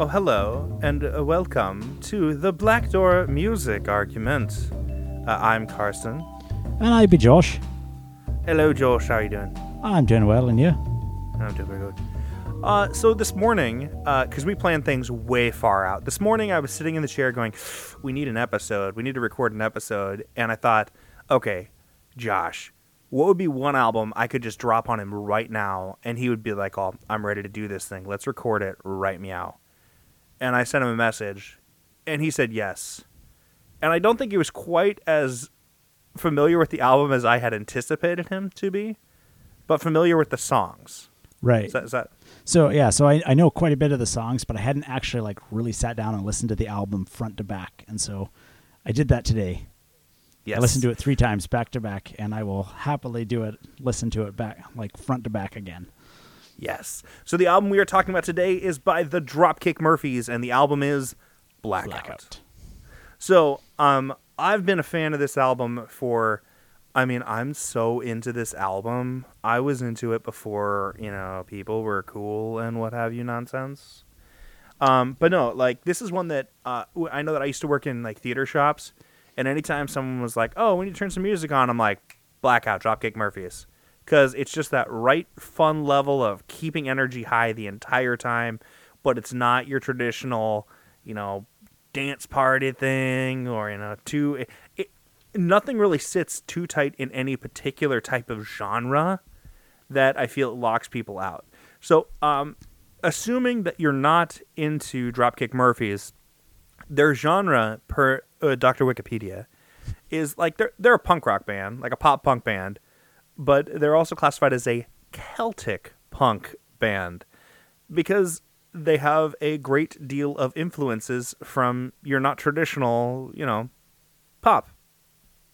Oh, hello, and uh, welcome to the Black Door Music Argument. Uh, I'm Carson. And I be Josh. Hello, Josh. How are you doing? I'm doing well, and you? I'm doing very good. Uh, so this morning, because we plan things way far out, this morning I was sitting in the chair going, "We need an episode. We need to record an episode." And I thought, okay, Josh, what would be one album I could just drop on him right now, and he would be like, "Oh, I'm ready to do this thing. Let's record it right meow." And I sent him a message, and he said yes. And I don't think he was quite as familiar with the album as I had anticipated him to be, but familiar with the songs. Right. Is that, is that So yeah, so I, I know quite a bit of the songs, but I hadn't actually like really sat down and listened to the album front to back, and so I did that today. yes? I listened to it three times back to back, and I will happily do it. Listen to it back like front to back again. Yes. So the album we are talking about today is by the Dropkick Murphys, and the album is Blackout. Blackout. So, um, I've been a fan of this album for. I mean, I'm so into this album. I was into it before, you know, people were cool and what have you nonsense. Um, but no, like this is one that uh, I know that I used to work in like theater shops, and anytime someone was like, "Oh, we need to turn some music on," I'm like, "Blackout, Dropkick Murphys," because it's just that right fun level of keeping energy high the entire time, but it's not your traditional, you know, dance party thing or you know, too. It, it, nothing really sits too tight in any particular type of genre that I feel locks people out. So, um, assuming that you're not into Dropkick Murphys, their genre per uh, Dr. Wikipedia is like they're they're a punk rock band, like a pop punk band, but they're also classified as a Celtic punk band because they have a great deal of influences from your not traditional, you know, pop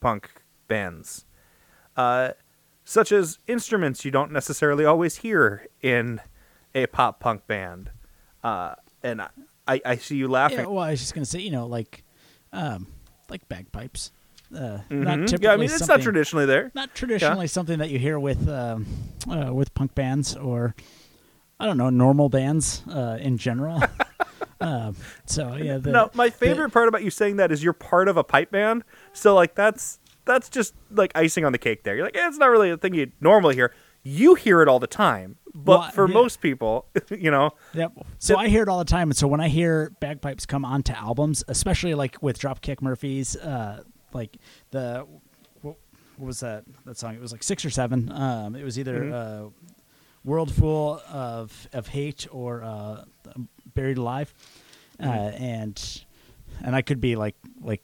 punk bands. Uh, such as instruments you don't necessarily always hear in a pop punk band. Uh, and I, I see you laughing. Yeah, well, I was just gonna say, you know, like, um, like bagpipes. Uh, Mhm. Not typically yeah, I mean, it's not traditionally there. not traditionally something that you hear with um, uh, with punk bands or I don't know normal bands uh, in general. um, so yeah, the, no, my favorite part about you saying that is you're part of a pipe band. So like that's that's just like icing on the cake. There, you're like, eh, it's not really a thing you normally hear. You hear it all the time, but Well, for yeah. most people, you know, Yep. So I hear it all the time, and so when I hear bagpipes come onto albums, especially like with Dropkick Murphys, uh, like the what, what was that that song? It was like six or seven. Um, it was either uh, "World Full of of Hate" or uh, "Buried Alive," uh, and and I could be like like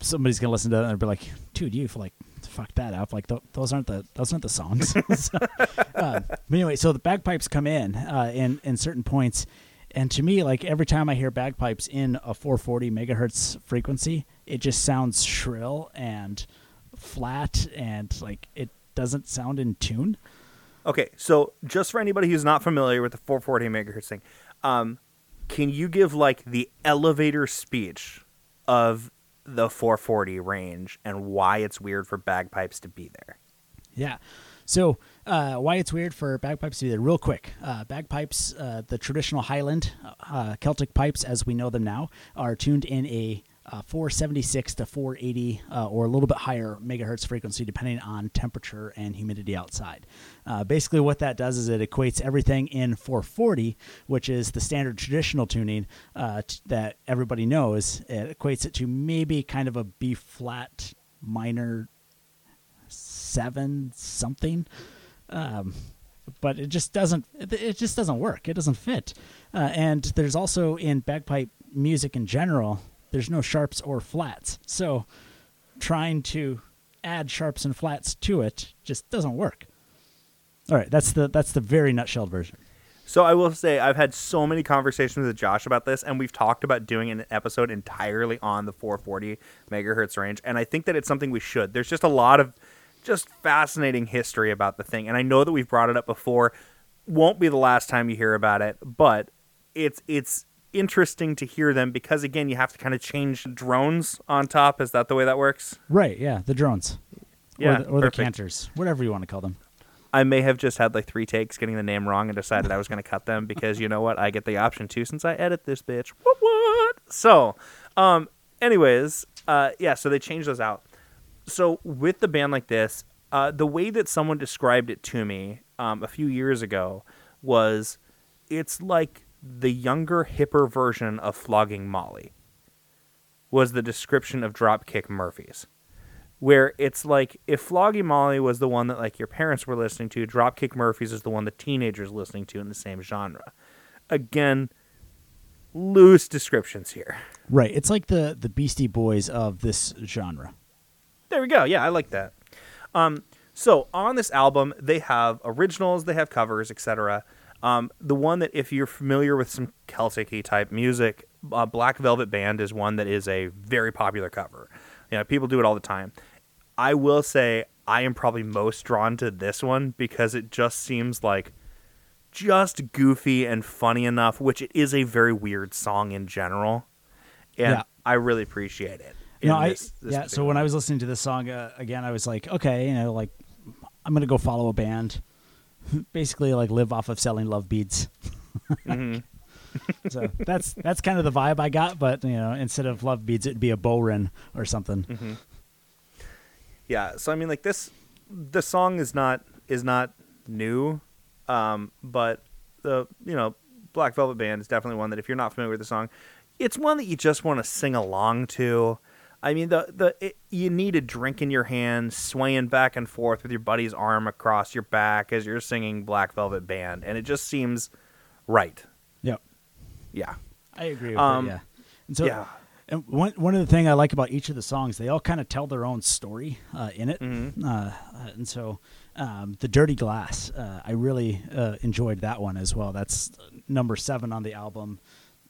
somebody's gonna listen to that and be like, "Dude, you like." Fuck that up! Like th- those aren't the those aren't the songs. So, uh, but anyway, so the bagpipes come in uh, in in certain points, and to me, like every time I hear bagpipes in a 440 megahertz frequency, it just sounds shrill and flat, and like it doesn't sound in tune. Okay, so just for anybody who's not familiar with the 440 megahertz thing, um, can you give like the elevator speech of the 440 range and why it's weird for bagpipes to be there? Yeah. So, uh, why it's weird for bagpipes to be there, real quick. Uh, bagpipes, uh, the traditional Highland uh, Celtic pipes as we know them now, are tuned in a uh, 476 to 480 uh, or a little bit higher megahertz frequency depending on temperature and humidity outside. Uh, basically, what that does is it equates everything in 440, which is the standard traditional tuning uh, t- that everybody knows. It equates it to maybe kind of a B flat minor seven something. Um, but it just doesn't. It, just doesn't work. It doesn't fit. Uh, and there's also in bagpipe music in general, there's no sharps or flats. So trying to add sharps and flats to it just doesn't work. All right, that's the that's the very nutshell version. So I will say I've had so many conversations with Josh about this, and we've talked about doing an episode entirely on the 440 megahertz range, and I think that it's something we should. There's just a lot of just fascinating history about the thing, and I know that we've brought it up before. Won't be the last time you hear about it, but it's it's interesting to hear them because again, you have to kind of change drones on top. Is that the way that works? Right? Yeah, the drones. Yeah, or the, or the chanters, whatever you want to call them. I may have just had like three takes getting the name wrong and decided I was going to cut them because you know what? I get the option to since I edit this bitch. What what? So, um, anyways, uh, yeah. So they changed those out. So with the band like this, uh, the way that someone described it to me um, a few years ago was, it's like the younger, hipper version of flogging Molly. Was the description of Dropkick Murphys where it's like if Flogging Molly was the one that like your parents were listening to, Dropkick Murphys is the one the teenagers listening to in the same genre. Again, loose descriptions here. Right. It's like the the Beastie Boys of this genre. There we go. Yeah, I like that. Um, so on this album, they have originals, they have covers, etc. Um, the one that, if you're familiar with some Celtic type music, uh, Black Velvet Band is one that is a very popular cover. You know, people do it all the time. I will say I am probably most drawn to this one because it just seems like just goofy and funny enough, which it is a very weird song in general, and Yeah. I really appreciate it. No, I this- this yeah. So when I was listening to this song uh, again, I was like, okay, you know, like I'm gonna go follow a band, basically like live off of selling love beads. Mhm. So that's that's kind of the vibe I got. But you know, instead of love beads, it'd be a bodhrán or something. Mm-hmm. yeah so i mean like this the song is not is not new um but the you know black velvet band is definitely one that if you're not familiar with the song it's one that you just want to sing along to i mean the the it, you need a drink in your hand swaying back and forth with your buddy's arm across your back as you're singing black velvet band and it just seems right Yep, yeah I agree with Um, that. Yeah, and so yeah And one one of the thing I like about each of the songs, they all kind of tell their own story uh, in it, Mhm. uh, and so um, the Dirty Glass, uh, I really uh, enjoyed that one as well. That's number seven on the album,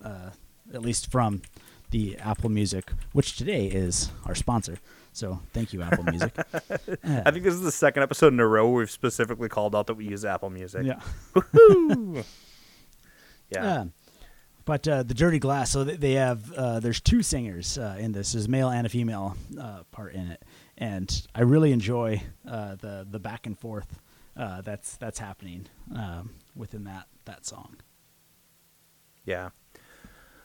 uh, at least from the Apple Music, which today is our sponsor. So thank you, Apple Music. i think this is the second episode in a row where we've specifically called out that we use apple music yeah. yeah Yeah. But uh, the Dirty Glass, so they- they have uh, there's two singers uh, in this. There's a male and a female uh, part in it, and I really enjoy uh, the the back and forth uh, that's that's happening um, within that that song. Yeah.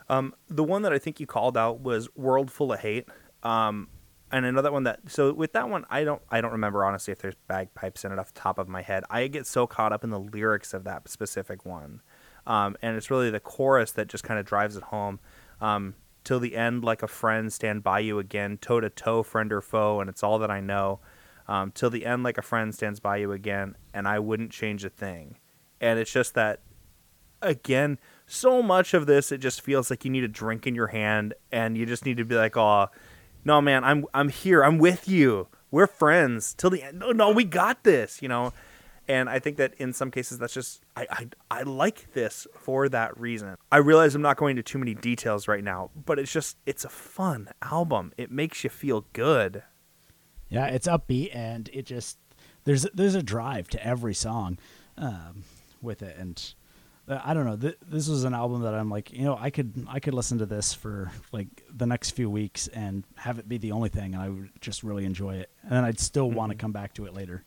Um, the one that I think you called out was "World Full of Hate," um, and another one that. So with that one, I don't, I don't remember honestly if there's bagpipes in it off the top of my head. I get so caught up in the lyrics of that specific one, um, and it's really the chorus that just kind of drives it home. Um, Till the end, like a friend, stand by you again, toe to toe, friend or foe, and it's all that I know. Um, till the end, like a friend stands by you again, and I wouldn't change a thing. And it's just that again, so much of this it just feels like you need a drink in your hand and you just need to be like, "Oh, no man, I'm I'm here. I'm with you. We're friends till the end. No, no, we got this," you know. And I think that in some cases that's just I, I I like this for that reason. I realize I'm not going into too many details right now, but it's just it's a fun album. It makes you feel good. Yeah, it's upbeat and it just there's there's a drive to every song um, with it, and I don't know. Th- this was an album that I'm like, you know, I could I could listen to this for like the next few weeks and have it be the only thing, and I would just really enjoy it, and then I'd still want to come back to it later.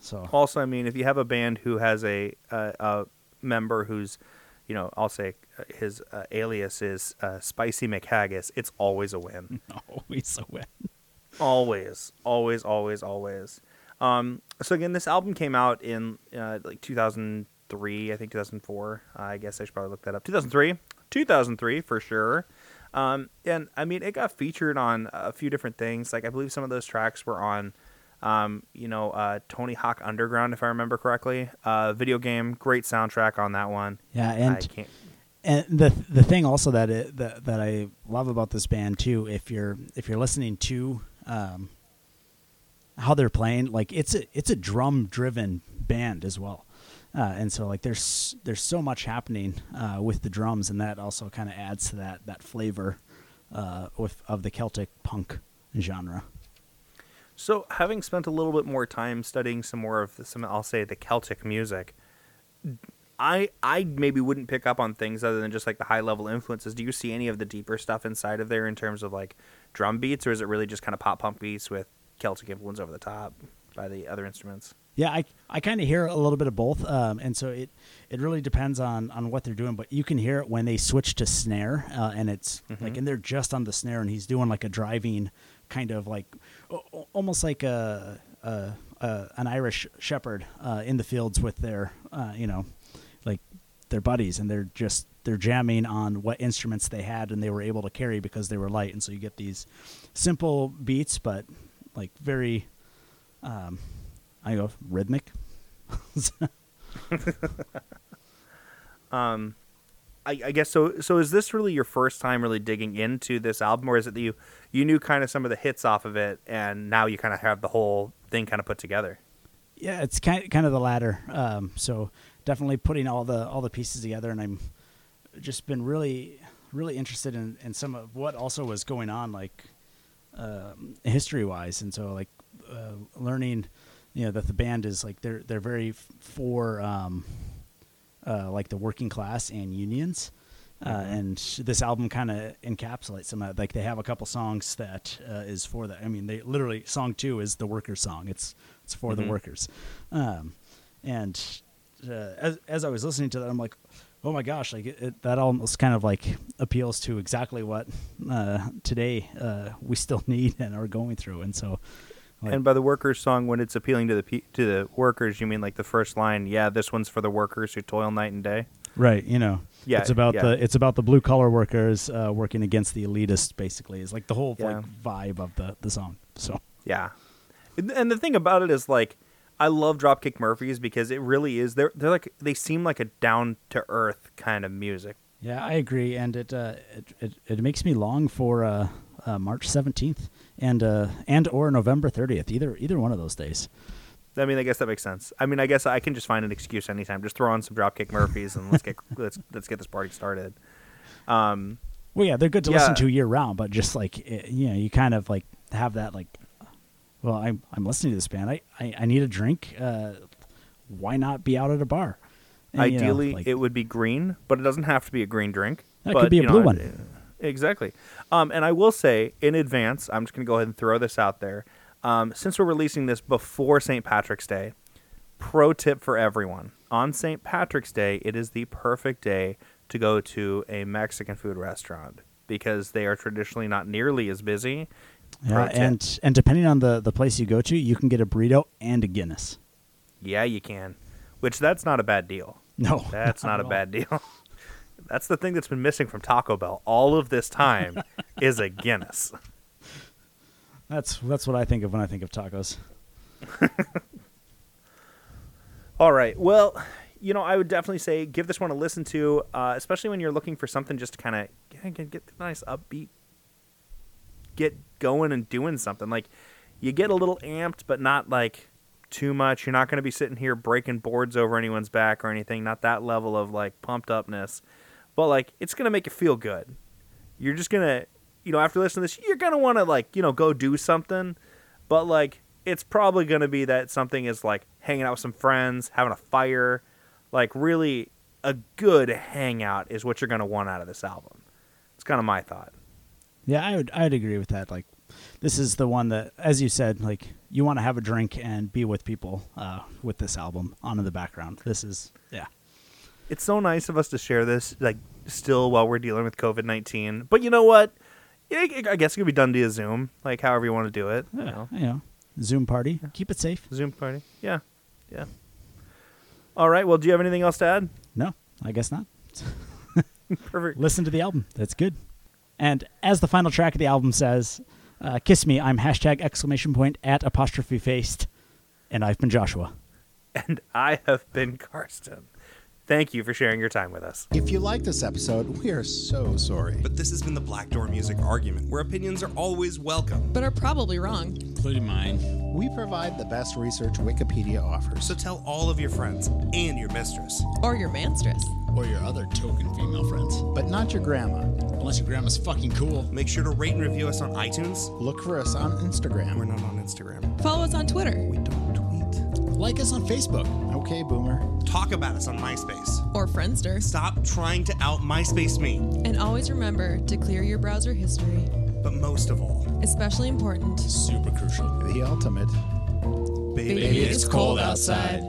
So Also, I mean, if you have a band who has a a, a member who's, you know, I'll say uh, his uh, alias is uh, Spicy McHaggis, it's always a win. always a win. always, always, always, always. Um, so again, this album came out in uh, like 2003, I think 2004. Uh, I guess I should probably look that up. 2003, 2003 for sure. Um, and I mean, it got featured on a few different things. Like I believe some of those tracks were on, um, you know, uh, Tony Hawk Underground, if I remember correctly. Uh, video game, great soundtrack on that one. Yeah, I and can't. and the the thing also that it, that that I love about this band too, if you're if you're listening to um, how they're playing, like it's a it's a drum driven band as well, uh, and so like there's there's so much happening uh, with the drums, and that also kind of adds to that that flavor uh, with of the Celtic punk genre. So, having spent a little bit more time studying some more of the, some, I'll say the Celtic music, I I maybe wouldn't pick up on things other than just like the high level influences. Do you see any of the deeper stuff inside of there in terms of like drum beats, or is it really just kind of pop punk beats with Celtic influence over the top by the other instruments? Yeah, I I kind of hear a little bit of both, um, and so it it really depends on on what they're doing. But you can hear it when they switch to snare, uh, and it's like, and they're just on the snare, and he's doing like a driving kind of like almost like a, a, a an Irish shepherd uh, in the fields with their uh, you know like their buddies, and they're just they're jamming on what instruments they had, and they were able to carry because they were light, and so you get these simple beats, but like very um, I go rhythmic. Um, I, I guess so. So is this really your first time really digging into this album, or is it that you you knew kind of some of the hits off of it, and now you kind of have the whole thing kind of put together? Yeah, it's kind kind of the latter. Um, so definitely putting all the all the pieces together, and I'm just been really really interested in, in some of what also was going on, like um, history wise, and so like uh, learning, you know, that the band is like they're they're very f- for um, uh, like the working class and unions. Uh, and this album kind of encapsulates some of like they have a couple songs that uh, is for that. I mean, they literally song two is the workers' song. It's it's for the Mhm. workers. Um, and uh, as as I was listening to that, I'm like, oh my gosh, like it, it, that almost kind of like appeals to exactly what uh, today uh, we still need and are going through. And so, like, and by the workers' song, when it's appealing to the pe- to the workers, you mean like the first line? Yeah, this one's for the workers who toil night and day. right, you know, Yeah, it's about yeah. the it's about the blue collar workers uh, working against the elitists. Basically, is like the whole Yeah. like vibe of the the song. So Yeah, and and the thing about it is like, I love Dropkick Murphys because it really is. They're they're like they seem like a down to earth kind of music. yeah, I agree, and it uh, it, it it makes me long for uh, uh, March seventeenth and uh, and or November thirtieth. Either either one of those days. I mean, I guess that makes sense. I mean, I guess I can just find an excuse anytime. Just throw on some Dropkick Murphys and let's get let's let's get this party started. Um, Well, yeah, they're good to Yeah. listen to year round, but just like eh, you know, you kind of like have that like, well, I'm I'm listening to this band. I I, I need a drink. Uh, why not be out at a bar? And, you know, ideally, like- it would be green, but it doesn't have to be a green drink. But, could be a blue know, one. uh, Exactly. Um, and I will say in advance, I'm just going to go ahead and throw this out there. Um, since we're releasing this before St. Patrick's Day, pro tip for everyone: on St. Patrick's Day, it is the perfect day to go to a Mexican food restaurant because they are traditionally not nearly as busy. Yeah, and and depending on the the place you go to, you can get a burrito and a Guinness. Yeah, you can. Which that's not a bad deal. No, That's not a all. bad deal. That's the thing that's been missing from Taco Bell all of this time is a Guinness. That's that's what I think of when I think of tacos. All right. Well, you know, I would definitely say give this one a listen to, uh, especially when you're looking for something just to kind of get, get, get the nice upbeat, get going and doing something. Like you get a little amped, but not like too much. You're not going to be sitting here breaking boards over anyone's back or anything. Not that level of like pumped upness, but like it's going to make you feel good. You're just gonna, you know, after listening to this, you're gonna want to like, you know, go do something, but like it's probably gonna be that something is like hanging out with some friends, having a fire, like really a good hangout is what you're gonna want out of this album. It's kind of my thought. Yeah, I would I'd agree with that. Like, this is the one that, as you said, like you want to have a drink and be with people uh, with this album on in the background. This is yeah. It's so nice of us to share this, like still while we're dealing with COVID nineteen. But you know what? Yeah, I guess it could be done via Zoom, like however you want to do it. You Yeah, know? you know, Zoom party. Keep it safe. Zoom party. Yeah, yeah. All right. Well, do you have anything else to add? No, I guess not. Perfect. Listen to the album. That's good. And as the final track of the album says, uh, "Kiss me." I'm hashtag exclamation point at apostrophe faced, and I've been Joshua. And I have been Karsten. Thank you for sharing your time with us. If you like this episode, we are so sorry. But this has been the Black Door Music Argument, where opinions are always welcome. but are probably wrong. including mine. We provide the best research Wikipedia offers. So tell all of your friends and your mistress. Or your manstress. Or your other token female friends. but not your grandma. Unless your grandma's fucking cool. Make sure to rate and review us on iTunes. Look for us on Instagram. We're not on Instagram. Follow us on Twitter. We don't tweet. Like us on Facebook. Okay, Boomer. Talk about us on MySpace. Or Friendster. Stop trying to out MySpace me. And always remember to clear your browser history. But most of all, Especially important. Super crucial. The ultimate. baby. Baby, it's cold outside.